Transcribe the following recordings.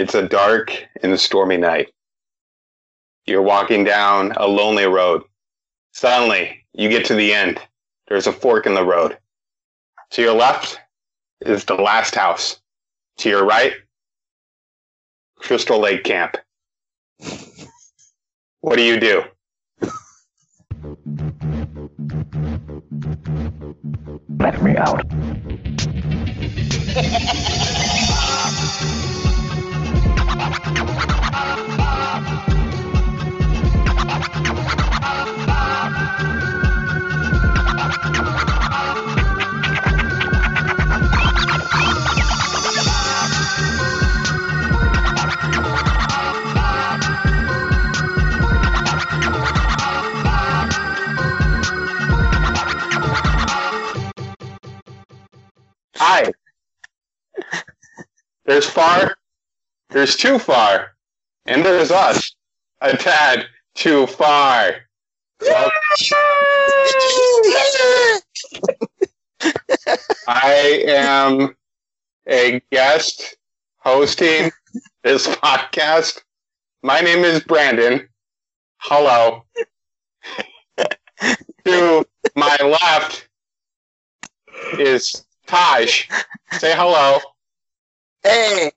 It's a dark and stormy night. You're walking down a lonely road. Suddenly, you get to the end. There's a fork in the road. To your left is the last house. To your right, Crystal Lake Camp. What do you do? Let me out. Hi. There's far, there's too far, and there's us, a tad too far. I am a guest hosting this podcast. My name is Brandon. Hello. to my left is Taj. Say hello. Hey.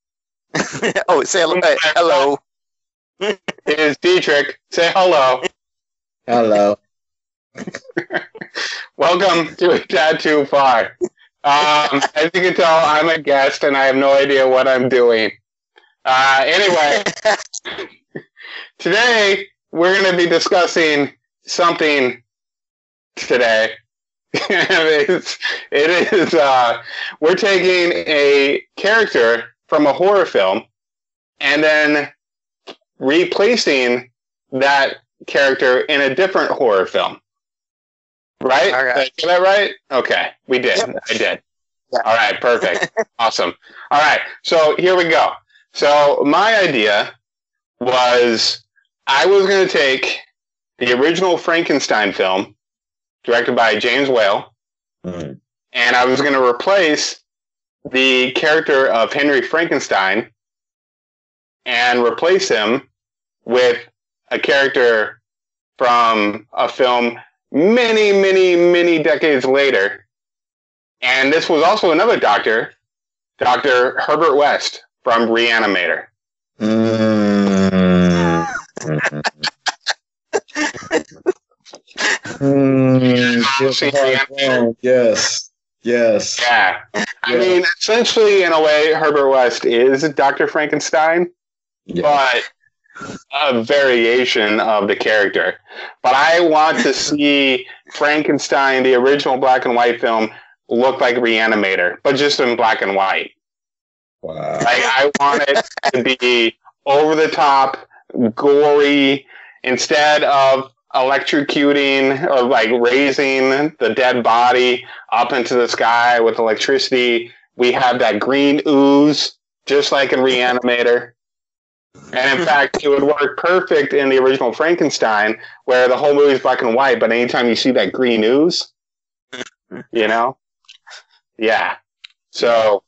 oh, say hello. Hey, hello. Is Dietrich. Say hello. Hello. Welcome to a Tad Too Far. Um, as you can tell, I'm a guest and I have no idea what I'm doing. Uh, anyway, today we're going to be discussing something today. it is, it is uh, we're taking a character from a horror film and then replacing that character in a different horror film. Right? All right. Did I get that right? Okay, we did. Yep. I did. Yeah. All right, perfect. awesome. All right, so here we go. So my idea was I was going to take the original Frankenstein film, directed by James Whale, Mm. and I was going to replace the character of Henry Frankenstein and replace him with a character from a film many, many, many decades later. And this was also another doctor, Dr. Herbert West from Reanimator. Mm. Mm, yes, See, yes, yes. Yeah. I mean, essentially, in a way, Herbert West is Dr. Frankenstein. Yeah. but a variation of the character. But I want to see Frankenstein, the original black and white film, look like Reanimator, but just in black and white. Wow. Like I want it to be over the top, gory, instead of electrocuting or like raising the dead body up into the sky with electricity. We have that green ooze, just like in Reanimator. And in hmm. fact, it would work perfect in the original Frankenstein, where the whole movie is black and white, but anytime you see that green ooze, you know? Yeah. So,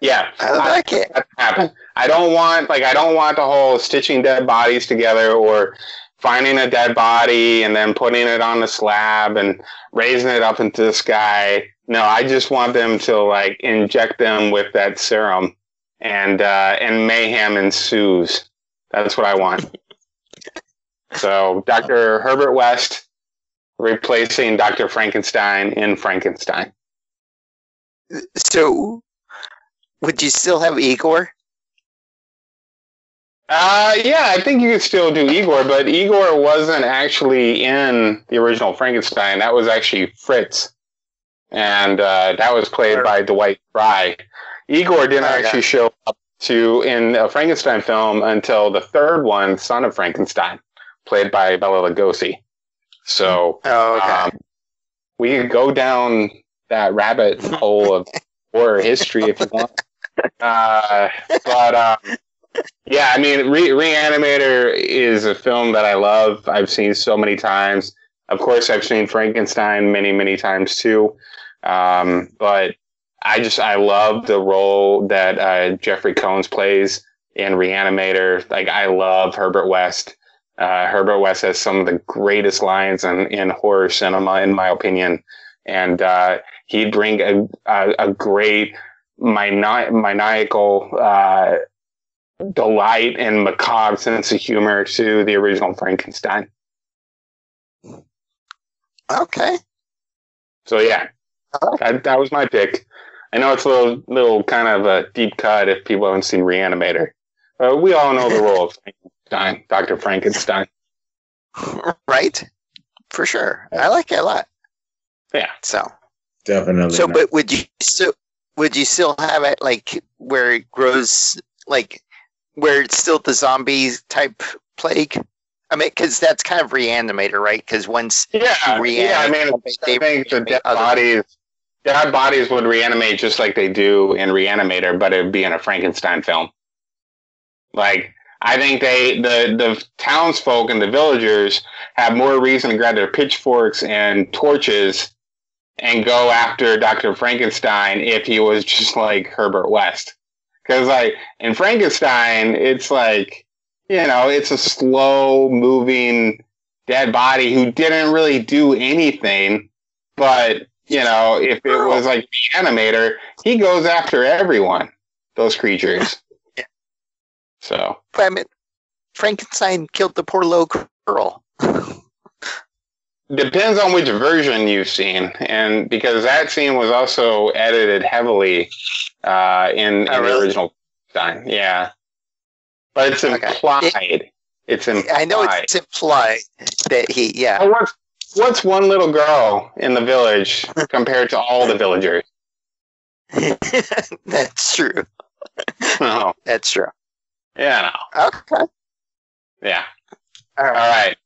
yeah. I like it. that happen. I don't want like I don't want the whole stitching dead bodies together or finding a dead body and then putting it on the slab and raising it up into the sky. No, I just want them to like inject them with that serum and uh, and mayhem ensues. That's what I want. so Dr. Herbert West replacing Dr. Frankenstein in Frankenstein. So, would you still have Igor? Uh, yeah, I think you could still do Igor, but Igor wasn't actually in the original Frankenstein. That was actually Fritz, and uh, that was played by Dwight Frye. Igor didn't Okay. actually show up to in a Frankenstein film until the third one, Son of Frankenstein, played by Bela Lugosi. So Oh, okay. um, we could go down that rabbit hole of horror history if you want. Uh, but um, yeah, I mean, Re- Reanimator is a film that I love. I've seen so many times. Of course, I've seen Frankenstein many, many times too. Um, but I just I love the role that uh, Jeffrey Combs plays in Reanimator. Like I love Herbert West. Uh, Herbert West has some of the greatest lines in, in horror cinema, in my opinion. And uh, he'd bring a, a, a great mani- maniacal uh, delight and macabre sense of humor to the original Frankenstein. Okay. So yeah, Oh. that, that was my pick. I know it's a little, little kind of a deep cut if people haven't seen Reanimator. But we all know the role of Frankenstein, Dr. Frankenstein. Right. For sure. I like it a lot. Yeah. So. Definitely. So, not. but would you still would you still have it like where it grows like where it's still the zombie type plague? I mean, because that's kind of reanimator, right? Because once Yeah, Reanimate yeah. I mean, they I think the dead other- bodies, dead bodies would reanimate just like they do in Reanimator, but it'd be in a Frankenstein film. Like, I think they, the the townsfolk and the villagers have more reason to grab their pitchforks and torches and go after Dr. Frankenstein if he was just like Herbert West. Because like in Frankenstein, it's like you know, it's a slow moving dead body who didn't really do anything. But, you know, if it was like the animator, he goes after everyone, those creatures. Yeah. So, I mean, Frankenstein killed the poor little girl. Depends on which version you've seen. And because that scene was also edited heavily uh, in, Oh, in the original time. Yeah. But it's Okay. implied. It's implied. I know it's implied that he, yeah. What's what's one little girl in the village compared to all the villagers? that's true. Oh, That's true. yeah, no, Okay. yeah. All All right.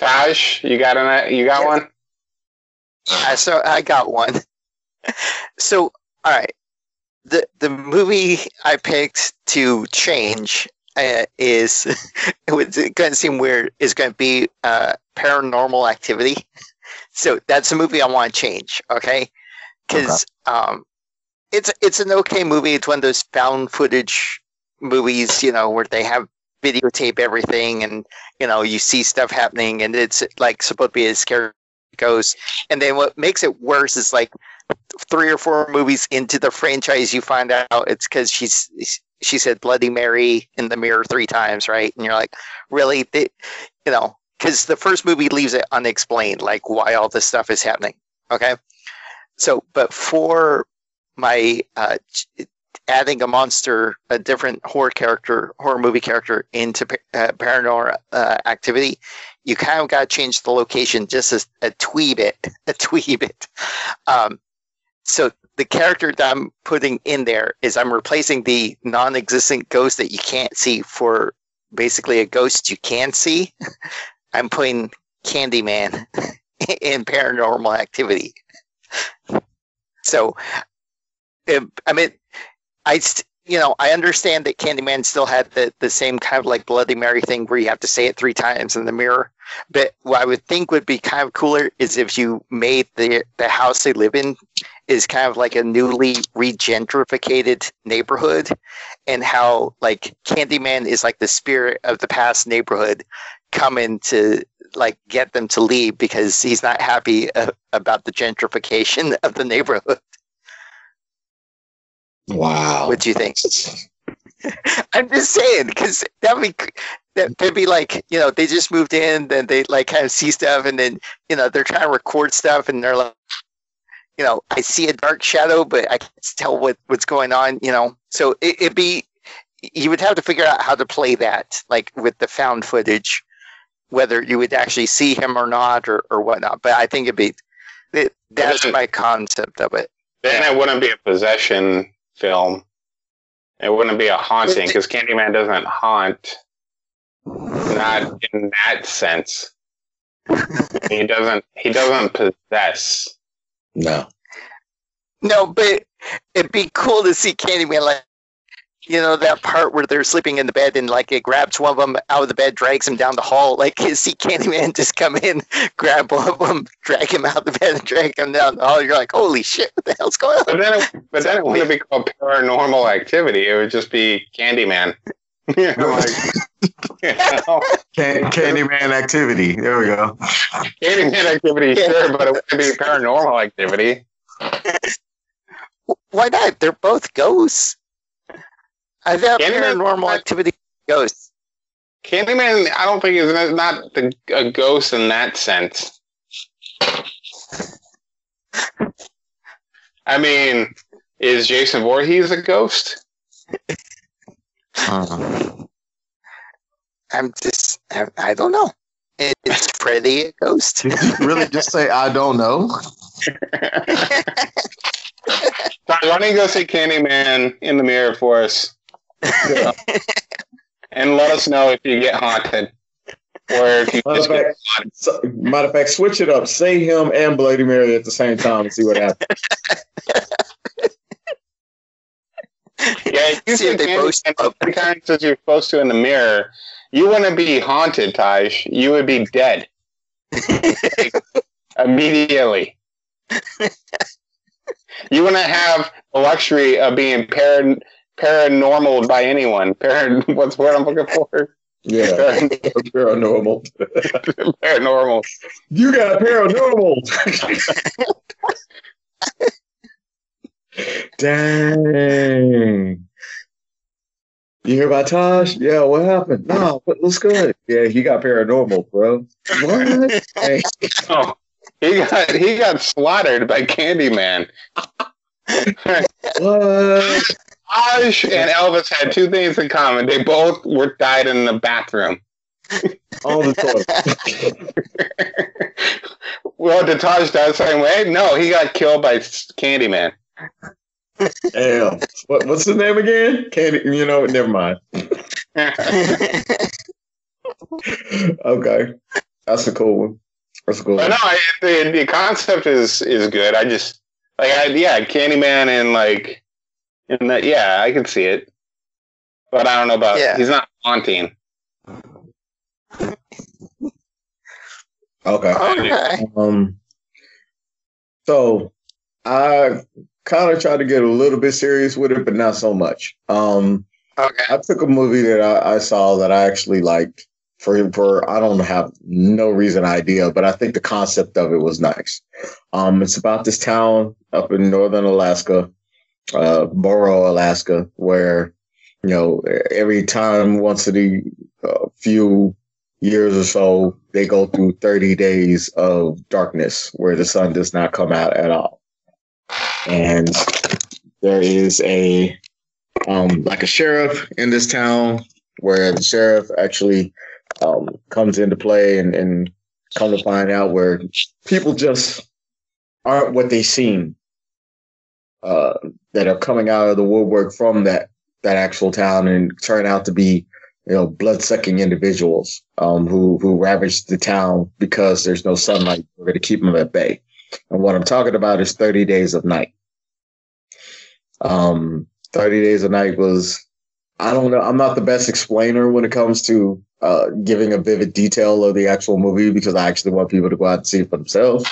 Right, Taj, you got an you got Yeah. one? Uh, so I got one. So, all right. The the movie I picked to change uh, is it was going to seem weird. Is going to be uh, Paranormal Activity. So that's a movie I want to change. Okay, because um, it's it's an okay movie. It's one of those found footage movies, you know, where they have videotape everything, and you know you see stuff happening, and it's like supposed to be a scary ghost. And then what makes it worse is like three or four movies into the franchise, you find out it's because she's she said Bloody Mary in the mirror three times, right? And you're like, really, they, you know, because the first movie leaves it unexplained, like why all this stuff is happening. Okay, so but for my uh, adding a monster, a different horror character, horror movie character into uh, Paranormal uh, Activity, you kind of got to change the location just a, a twee bit, a twee bit. Um, so the character that I'm putting in there is I'm replacing the non-existent ghost that you can't see for basically a ghost you can see. I'm putting Candyman in Paranormal Activity. So, I mean, I you know I understand that Candyman still had the the same kind of like Bloody Mary thing where you have to say it three times in the mirror. But what I would think would be kind of cooler is if you made the the house they live in is kind of like a newly regentrificated neighborhood, and how like Candyman is like the spirit of the past neighborhood coming to like get them to leave because he's not happy uh, about the gentrification of the neighborhood. Wow. What do you think? I'm just saying because that would be that would be like you know they just moved in, then they like kind of see stuff, and then you know they're trying to record stuff, and they're like, you know, I see a dark shadow, but I can't tell what what's going on, you know. So it, it'd be you would have to figure out how to play that, like with the found footage, whether you would actually see him or not, or or whatnot. But I think it'd be it, that's my concept of it. Then it wouldn't be a possession film. It wouldn't be a haunting because Candyman doesn't haunt. Not in that sense. he doesn't. He doesn't possess. No. No, but it'd be cool to see Candyman like you know that part where they're sleeping in the bed and like it grabs one of them out of the bed, drags him down the hall. Like you see Candyman just come in, grab one of them, drag him out of the bed, and drag him down the hall. You're like, holy shit, what the hell's going on? But on? then, it, but then it wouldn't be called paranormal activity. It would just be Candyman. Yeah, like, you know, Can- Candyman activity. There we go. Candyman activity, sure, but it wouldn't be paranormal activity. Why not? They're both ghosts. I thought Candyman- paranormal activity ghosts. Candyman, I don't think is not the, a ghost in that sense. I mean, is Jason Voorhees a ghost? Uh, I'm just, I, I don't know. Is Freddy a ghost? did you really just say I don't know? Sorry, why don't you go see Candyman in the mirror for us? And let us know if you get haunted. Or if you Matter just of get fact, so- matter of fact, switch it up. Say him and Bloody Mary at the same time and see what happens. Yeah, you See if they both Candyman three times as you're supposed to in the mirror. You wouldn't be haunted, Taj. You would be dead. Immediately. you wouldn't have the luxury of being paran- paranormal by anyone. Paran- what's the word I'm looking for? Yeah, paranormal. paranormal. You got paranormal. Dang. You hear about Tosh? Yeah, what happened? No, but what's good? Yeah, he got paranormal, bro. What? Hey, Oh, he got he got slaughtered by Candyman. what? Taj and Elvis had two things in common. They both were died in the bathroom. On the toilet. well, did Taj die the same way? No, he got killed by Candyman. Damn. What, what's his name again? Candy. You know, never mind. Okay, that's a cool one. That's a cool But one. no, I, the the concept is is good. I just like I, yeah, Candyman and like and that yeah, I can see it. But I don't know about Yeah. he's not haunting. Okay. okay. Um, so I kind of tried to get a little bit serious with it, but not so much. Um, Okay. I took a movie that I, I saw that I actually liked for for I don't have no reason idea, but I think the concept of it was nice. Um, it's about this town up in northern Alaska, uh, Barrow, Alaska, where you know every time once in a few years or so they go through 30 days of darkness where the sun does not come out at all, and there is a um, like a sheriff in this town where the sheriff actually um, comes into play and, and come to find out where people just aren't what they seem uh, that are coming out of the woodwork from that that actual town and turn out to be you know blood sucking individuals um, who who ravage the town because there's no sunlight we're going to keep them at bay and what i'm talking about is 30 days of night um 30 Days of Night was, I don't know, I'm not the best explainer when it comes to uh, giving a vivid detail of the actual movie because I actually want people to go out and see it for themselves.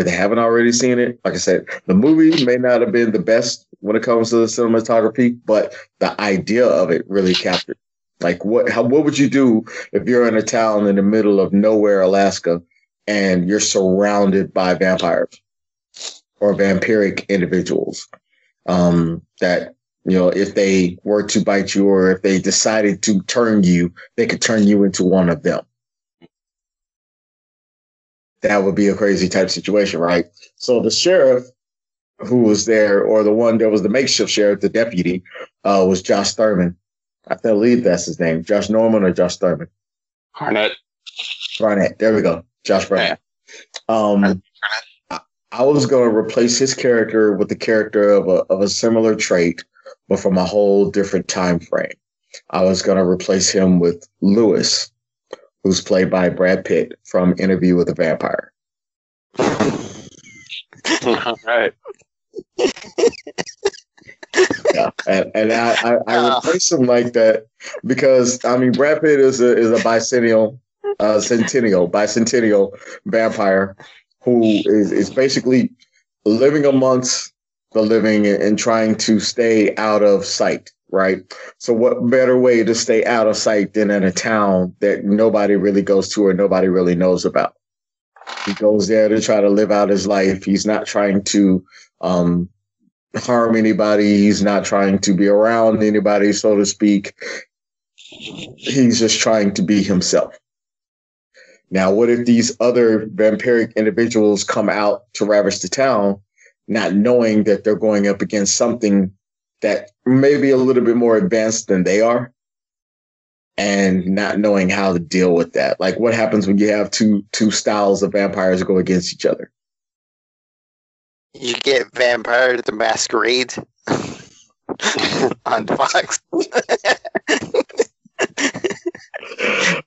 If they haven't already seen it, like I said, the movie may not have been the best when it comes to the cinematography, but the idea of it really captured. Like what, how, what would you do if you're in a town in the middle of nowhere, Alaska, and you're surrounded by vampires or vampiric individuals um, that you know, if they were to bite you or if they decided to turn you, they could turn you into one of them. That would be a crazy type situation, right? So the sheriff who was there, or the one that was the makeshift sheriff, the deputy, uh, was Josh Thurman. I believe that's his name. Josh Norman or Josh Thurman? Hartnett. Hartnett. There we go. Josh Hartnett. Um, I, I was going to replace his character with the character of a, of a similar trait, but from a whole different time frame. I was going to replace him with Louis, who's played by Brad Pitt from Interview with a Vampire. All right. Yeah, and, and I, I, I Oh. replace him like that because I mean Brad Pitt is a is a bicentennial, uh, centennial, bicentennial vampire who is is basically living amongst the living and, and trying to stay out of sight, right? So, what better way to stay out of sight than in a town that nobody really goes to or nobody really knows about? He goes there to try to live out his life. He's not trying to um, harm anybody. He's not trying to be around anybody, so to speak. He's just trying to be himself. Now, what if these other vampiric individuals come out to ravage the town, not knowing that they're going up against something that may be a little bit more advanced than they are? And not knowing how to deal with that. Like what happens when you have two two styles of vampires go against each other? You get Vampire the Masquerade on Fox.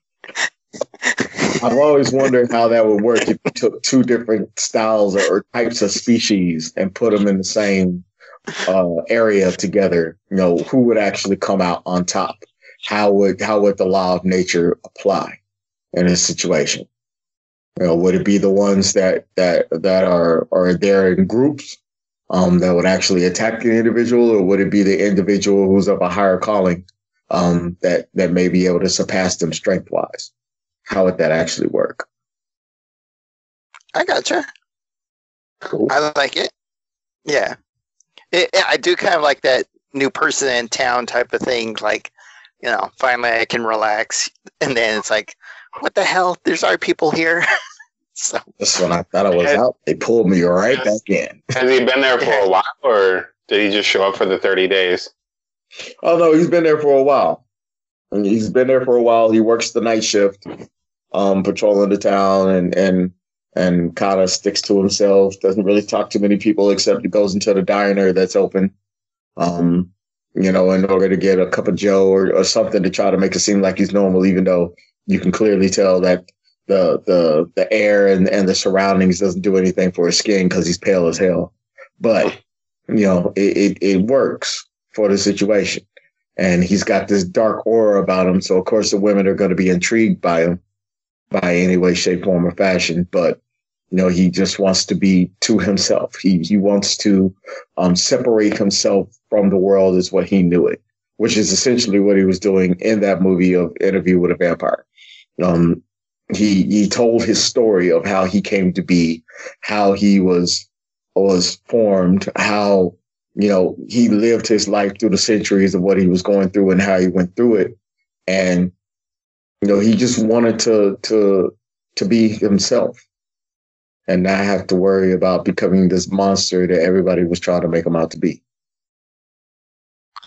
I've always wondered how that would work if you took two different styles or, or types of species and put them in the same uh, area together. You know, who would actually come out on top? How would how would the law of nature apply in this situation? You know, would it be the ones that that that are are there in groups um, that would actually attack the individual, or would it be the individual who's of a higher calling um, that that may be able to surpass them strength wise? How would that actually work? I gotcha. Cool. I like it. Yeah. It, it- I do kind of like that new person in town type of thing. Like, you know, finally I can relax. And then it's like, what the hell? There's our people here. so, this when I thought I was Yeah. out, they pulled me right back in. Has he been there for a while, or did he just show up for the 30 days? Oh no, he's been there for a while. And he's been there for a while. He works the night shift, um, patrolling the town and and and kind of sticks to himself. Doesn't really talk to many people except he goes into the diner that's open. Um, you know, in order to get a cup of Joe or, or something to try to make it seem like he's normal, even though you can clearly tell that the the the air and, and the surroundings doesn't do anything for his skin because he's pale as hell. But you know, it, it, it works for the situation. And he's got this dark aura about him. So of course the women are going to be intrigued by him by any way, shape, form, or fashion. But you know, he just wants to be to himself. He he wants to um, separate himself from the world is what he knew it, which is essentially what he was doing in that movie of Interview with a Vampire. Um, he he told his story of how he came to be, how he was was formed, how you know he lived his life through the centuries of what he was going through and how he went through it, and you know he just wanted to to to be himself and not have to worry about becoming this monster that everybody was trying to make him out to be.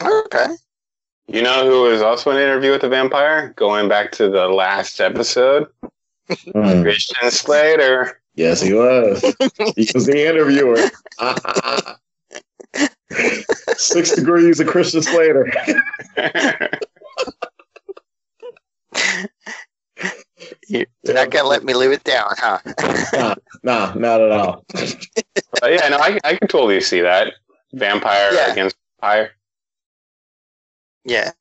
okay. You know who was also in an interview with the vampire? Going back to the last episode, Mm. Christian Slater. Yes, he was. he was the interviewer. Six degrees of Christian Slater. You're not going to let me live it down, huh? Nah, nah, not at all. But yeah, no, I, I can totally see that. Vampire Yeah. against vampire. Yeah.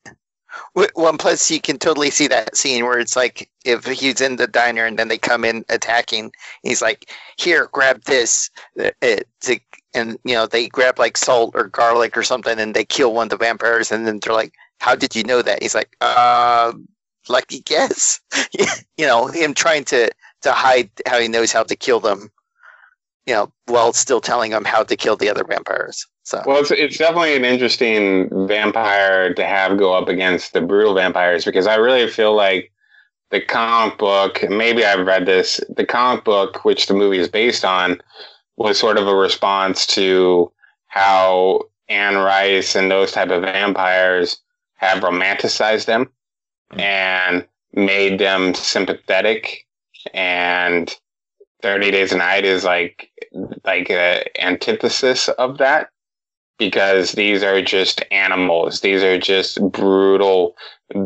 W- One plus, you can totally see that scene where it's like if he's in the diner and then they come in attacking, he's like, "Here, grab this," uh, to, and you know they grab like salt or garlic or something, and they kill one of the vampires, and then they're like, "How did you know that?" He's like, "Uh, lucky guess." you know, him trying to to hide how he knows how to kill them. You know, while still telling them how to kill the other vampires. So Well, it's, it's definitely an interesting vampire to have go up against the brutal vampires because I really feel like the comic book, maybe I've read this, the comic book, which the movie is based on, was sort of a response to how Anne Rice and those type of vampires have romanticized them Mm. and made them sympathetic and 30 Days a Night is like like a antithesis of that because these are just animals. These are just brutal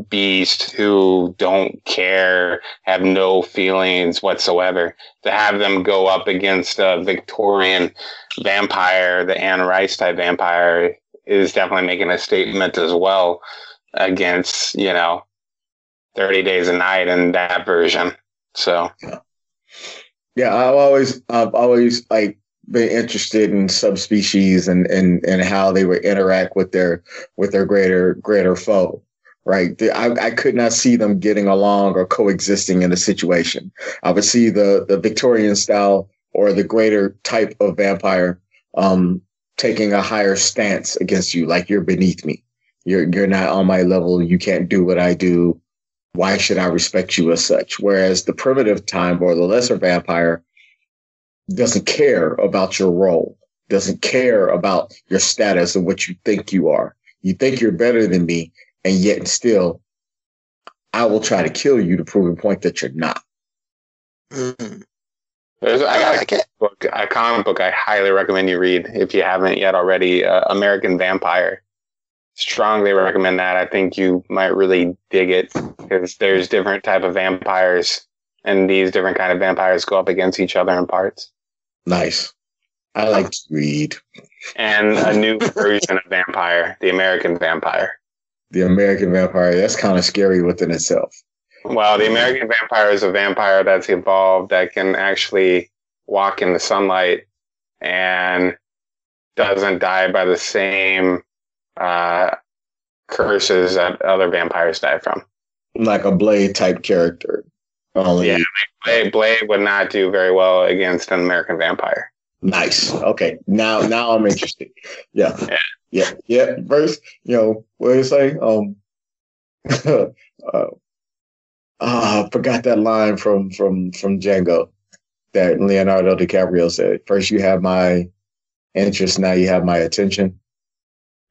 beasts who don't care, have no feelings whatsoever. To have them go up against a Victorian vampire, the Anne Rice type vampire, is definitely making a statement as well against, you know, 30 Days a Night and that version. So, Yeah, yeah I've always, I've always like been interested in subspecies and and and how they would interact with their with their greater greater foe. Right, I, I could not see them getting along or coexisting in a situation. I would see the the Victorian style or the greater type of vampire um, taking a higher stance against you, like you're beneath me. You're you're not on my level. You can't do what I do. Why should I respect you as such? Whereas the primitive time or the lesser vampire doesn't care about your role, doesn't care about your status and what you think you are. You think you're better than me, and yet still, I will try to kill you to prove a point that you're not. Mm. There's, I I, got I a, get, book, a comic book I highly recommend you read if you haven't yet already. Uh, American Vampire. Strongly recommend that. I think you might really dig it because there's different type of vampires, and these different kind of vampires go up against each other in parts. Nice. I like to read. And a new version of vampire, the American Vampire. The American Vampire, that's kind of scary within itself. Well, the American vampire is a vampire that's evolved that can actually walk in the sunlight and doesn't die by the same uh, curses that other vampires die from. Like a Blade type character. Only Yeah. Blade, Blade would not do very well against an American vampire. nice. Okay. Now now I'm interested. Yeah. Yeah. Yeah. Yeah. First, you know, what do you say? Um uh, I forgot that line from from from Django that Leonardo DiCaprio said. First you have my interest, now you have my attention.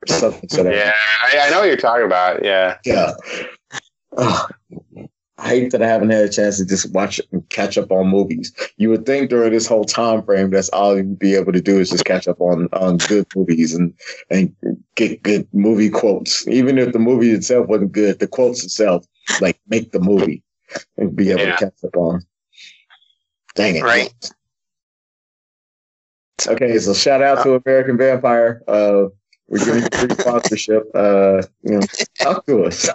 Something Yeah, I, I know what you're talking about. Yeah. Yeah. Ugh. I hate that I haven't had a chance to just watch and catch up on movies. You would think during this whole time frame, that's all you'd be able to do is just catch up on, on good movies and, and get good movie quotes. Even if the movie itself wasn't good, the quotes itself, like, make the movie and be able Yeah. to catch up on. Dang it. Right. Okay, so shout out to American Vampire. Uh, we're giving you free sponsorship. Uh, you know, talk to us.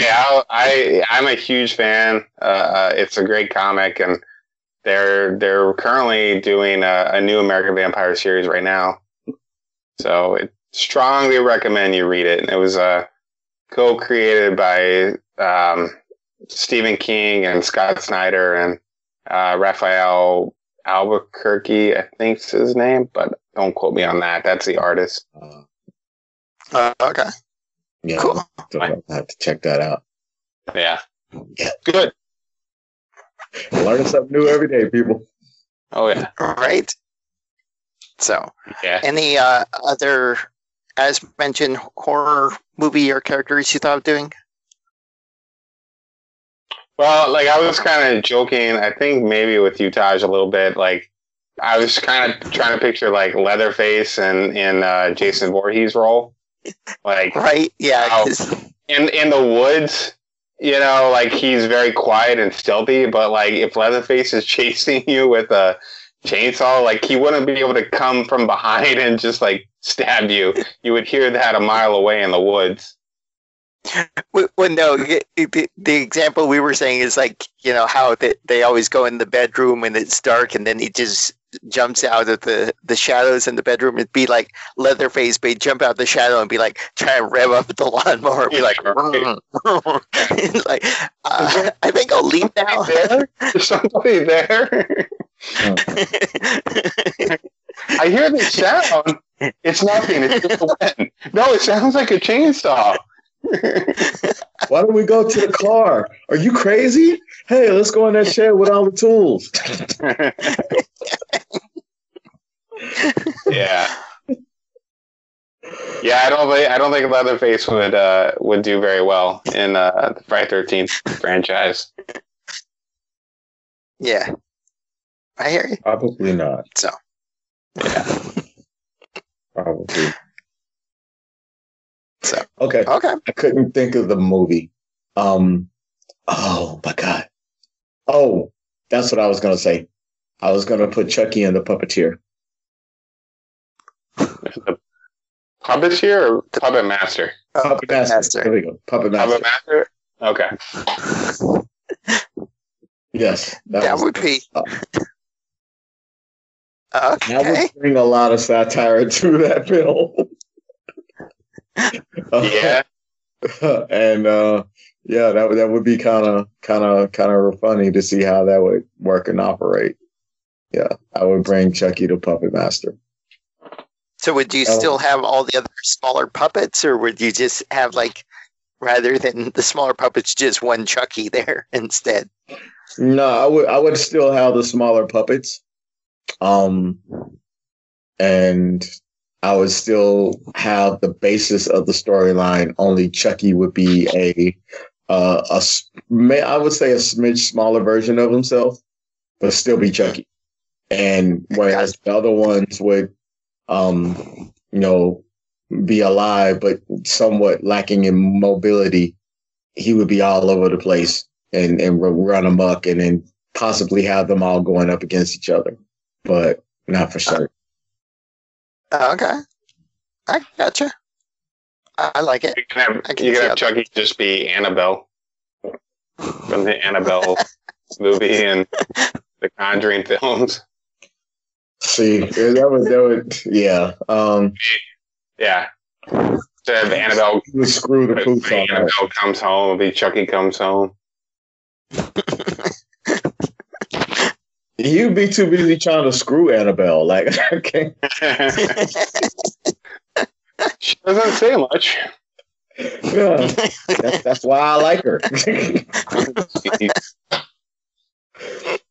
yeah, I I'm a huge fan. Uh, it's a great comic, and they're they're currently doing a, a new American Vampire series right now. So, it strongly recommend you read it. It was uh, co-created by um, Stephen King and Scott Snyder and uh, Rafael Albuquerque, I think's his name, but don't quote me on that. That's the artist. Uh, uh, okay, yeah, cool. I have to check that out. Yeah, Yeah. good. Learning something new every day, people. Oh yeah, Right. So, yeah. any uh, other, as mentioned, horror movie or characters you thought of doing? Well, like I was kind of joking. I think maybe with you, Taj, a little bit. Like I was kind of trying to picture like Leatherface and in uh, Jason Voorhees' role, like Right? Yeah. Wow. 'cause- in in the woods. You know, like he's very quiet and stealthy, but like if Leatherface is chasing you with a chainsaw, like he wouldn't be able to come from behind and just like stab you. You would hear that a mile away in the woods. Well, well, no. The, the example we were saying is like you know how they, they always go in the bedroom and it's dark, and then he just jumps out of the, the shadows in the bedroom. It'd be like Leatherface, but jump out the shadow and be like try and rev up the lawnmower, and be like, like uh, I think I'll leave now. There, there's somebody there. I hear the sound. It's nothing. It's just the wind. No, it sounds like a chainsaw. Why don't we go to the car? Are you crazy? Hey, let's go in that shed with all the tools. yeah. Yeah, I don't think I don't think Leatherface would uh, would do very well in uh, the Friday Thirteenth franchise. yeah, I hear you. Probably not. So, yeah, Probably. So. okay. okay. I couldn't think of the movie. Um, oh my god. Oh, that's what I was gonna say. I was gonna put Chucky in the puppeteer. The Puppeteer or Puppet Master? Oh, Puppet Master. Master. There we go. Puppet Master. Puppet Master. Okay. Yes, that, That would be. uh, That Okay. would bring a lot of satire to that film. Yeah. and uh, yeah, that would that would be kind of kind of kind of funny to see how that would work and operate. Yeah, I would bring Chucky to Puppet Master. So would you Oh. still have all the other smaller puppets, or would you just have like, rather than the smaller puppets, just one Chucky there instead? No, I would I would still have the smaller puppets. Um and I would still have the basis of the storyline. Only Chucky would be a uh a I would say a smidge smaller version of himself, but still be Chucky. And whereas the other ones would um you know be alive but somewhat lacking in mobility, he would be all over the place and and run amok, and then possibly have them all going up against each other, but not for sure. Okay, I gotcha. I, I like it. You can have, I can you can have Chucky just be Annabelle from the Annabelle movie and the Conjuring films. See, yeah, that would that would yeah. Um, Yeah. Instead of Annabelle, screw the pooch on that. Annabelle comes home, it'll be Chucky comes home. You'd be too busy trying to screw Annabelle. Like, okay, she doesn't say much. yeah, that's, that's why I like her. you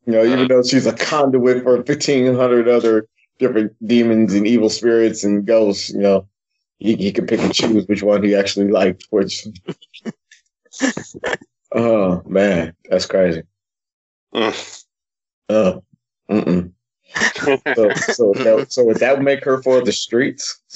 know, even though she's a conduit for fifteen hundred other different demons and evil spirits and ghosts, you know, he, he can pick and choose which one he actually liked. Which, oh man, that's crazy. Mm. Oh, mm-mm. So, so, that, so would that make her for the streets?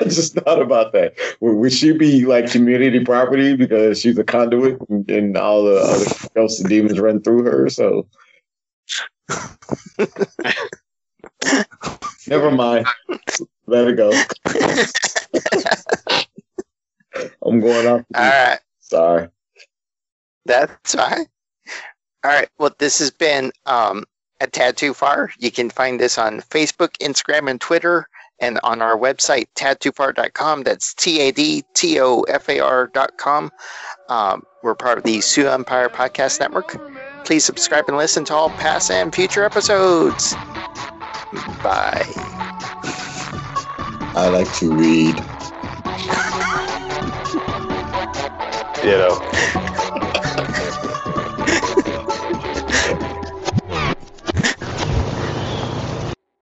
I just thought about that. Would, would she be like community property because she's a conduit and, and all the other ghosts and demons run through her? So, never mind. Let it go. I'm going off. All right. Sorry. That's fine. All right. Well, this has been um, a tad too far. You can find this on Facebook, Instagram, and Twitter, and on our website, tadtoofar.com. That's T A D T O F A R.com. Um, we're part of the Sioux Empire Podcast Network. Please subscribe and listen to all past and future episodes. Bye. I like to read. You know.